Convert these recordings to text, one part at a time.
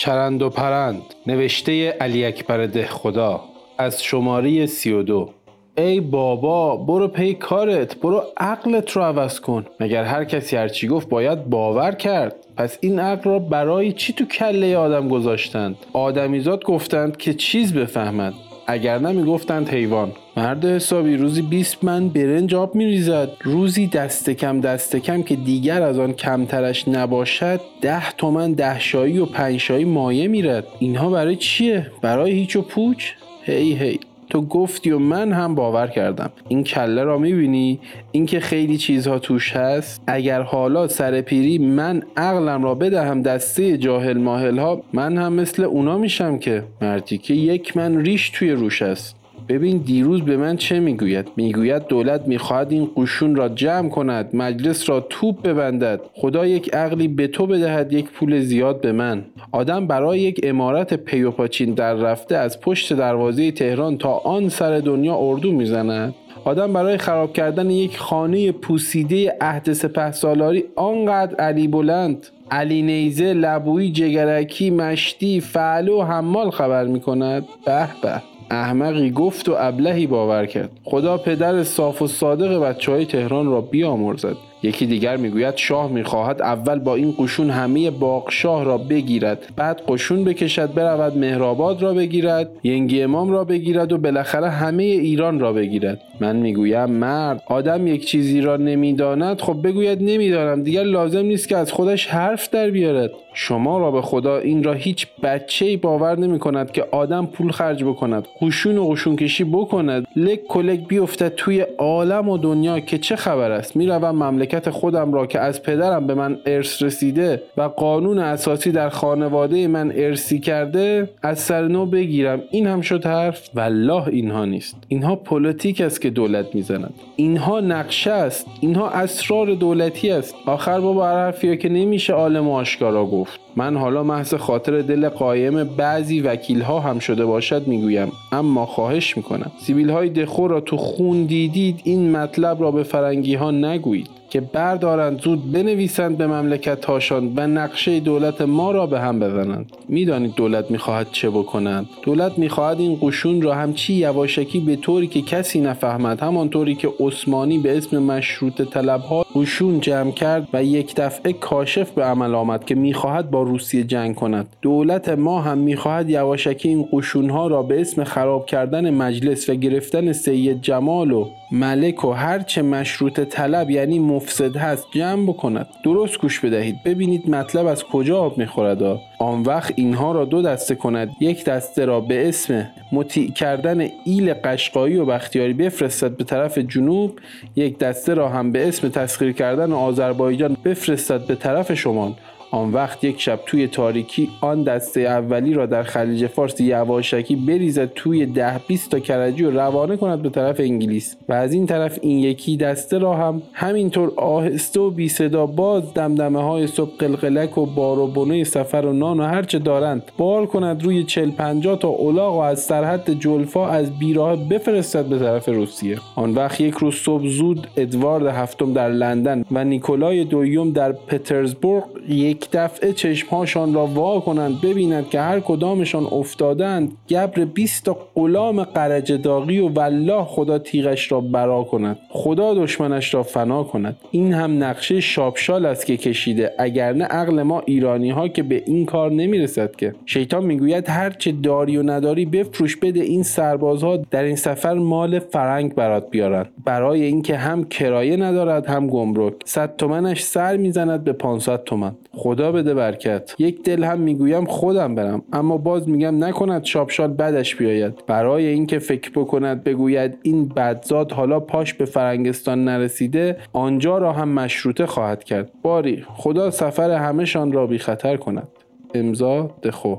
چرند و پرند نوشته علی اکبر ده خدا از شماره سی و دو. ای بابا برو پی کارت برو عقلت رو عوض کن. مگر هر کسی هرچی گفت باید باور کرد؟ پس این عقل را برای چی تو کله آدم گذاشتند؟ آدمیزاد گفتند که چیز بفهمد. اگر نمی‌گفتند حیوان. مرد حسابی روزی 20 من برنج آب میریزد. روزی دست کم دست کم که دیگر از آن کمترش نباشد ده تومن ده شایی و پنج شایی مایه میرد. اینها برای چیه؟ برای هیچ و پوچ؟ هی هی. تو گفتی و من هم باور کردم. این کله را می‌بینی؟ اینکه خیلی چیزها توش هست؟ اگر حالا سر پیری من عقلم را بدهم دسته جاهل ماهل ها من هم مثل اونا میشم که. مردی که یک من ریش توی روش است. ببین دیروز به من چه می‌گوید؟ می‌گوید دولت می‌خواهد این قشون را جمع کند مجلس را توپ ببندد. خدا یک عقلی به تو بدهد یک پول زیاد به من. آدم برای یک امارت پیوپاچین در رفته از پشت دروازه تهران تا آن سر دنیا اردو می‌زند. آدم برای خراب کردن یک خانه پوسیده عهد سپه سالاری آنقدر علی بلند. علی نیزه لبوی جگرکی مشتی فعلو و حمال خبر می‌کند. به به. احمقی گفت و ابلهی باور کرد. خدا پدر صاف و صادق بچه های تهران را بیامرزد. یکی دیگر می‌گوید شاه می‌خواهد اول با این قشون همه باغشاه را بگیرد بعد قشون بکشد برود مهرآباد را بگیرد ینگی امام را بگیرد و بالاخره همه ایران را بگیرد. من می‌گویم مرد آدم یک چیزی را نمی‌داند خب بگوید نمی‌دانم دیگر لازم نیست که از خودش حرف در بیارد. شما را به خدا این را هیچ بچه ای باور نمی کند که آدم پول خرج بکند قشون و قشون کشی بکند. لک کلک بیفتد توی عالم و دنیا که چه خبر است؟ می‌روم مملکت خودم را که از پدرم به من ارث رسیده و قانون اساسی در خانواده من ارسی کرده از سر نو بگیرم. این هم شد حرف. والله اینها نیست. اینها پلیتیک است که دولت می‌زند. اینها نقشه است. اینها اسرار دولتی است. آخر بابا حرفها که نمیشه عالم و آشکارا گفت. من حالا محض خاطر دل قایم بعضی وکیل ها هم شده باشد می‌گویم. اما خواهش می‌کنم. سیبیل های دخو را تو خون دیدید این مطلب را به فرنگی ها نگویید. که بردارند زود بنویسند به مملکت هاشان و نقشه دولت ما را به هم بزنند. می‌دانید دولت می‌خواهد چه بکنند دولت می‌خواهد این قشون را همچی یواشکی به طوری که کسی نفهمد همانطوری که عثمانی به اسم مشروطه طلبها قشون جمع کرد و یک دفعه کاشف به عمل آمد که می‌خواهد با روسیه جنگ کند. دولت ما هم می‌خواهد یواشکی این قشونها را به اسم خراب کردن مجلس و گرفتن سید جمال و ملک و هرچه مشروط طلب یعنی مفسد هست جمع بکند. درست گوش بدهید. ببینید مطلب از کجا آب می‌خورد. آن وقت اینها را دو دسته کند. یک دسته را به اسم مطیع کردن ایل قشقایی و بختیاری بفرستد به طرف جنوب. یک دسته را هم به اسم تسخیر کردن آذربایجان بفرستد به طرف شمال. آن وقت یک شب توی تاریکی آن دسته اولی را در خلیج فارس یواشکی بریزد توی ده بیست تا کرجی و روانه کند به طرف انگلیس و از این طرف این یکی دسته را هم همینطور آهسته و بی صدا باز دمدمه های صبح قلقلک و بار و بنه سفر و نان و هرچه دارند بار کند روی چل پنجاه تا اولاغ و از سرحد جلفا از بیراه بفرستد به طرف روسیه آن وقت یک روز صبح زود ادوارد هفتم در لندن و نیکولای دویم در پترزبورگ یک یک دفعه چشمهاشان را وا کنند ببینند که هر کدامشان افتادند. گبر 20 تا غلام قرج داغی و والله خدا تیغش را برا کند. خدا دشمنش را فنا کند. این هم نقشه شاپشال است که کشیده. اگر نه عقل ما ایرانی ها که به این کار نمی‌رسد که. شیطان می‌گوید هر چه داری و نداری بفروش بده این سربازها در این سفر مال فرنگ برات بیارند برای اینکه هم کرایه ندارد هم گمرک. صد تومنش سر می‌زند به 500 تومن. خدا بده برکت. یک دل هم می‌گویم خودم برم. اما باز میگم نکند شاپشال بدش بیاید. برای اینکه فکر بکند بگوید این بدزاد حالا پاش به فرنگستان نرسیده آنجا را هم مشروطه خواهد کرد. باری خدا سفر همهشان را بی خطر کند. امضا دخو.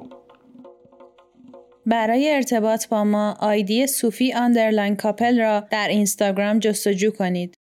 برای ارتباط با ما آیدی صوفی underline کاپل را در اینستاگرام جستجو کنید.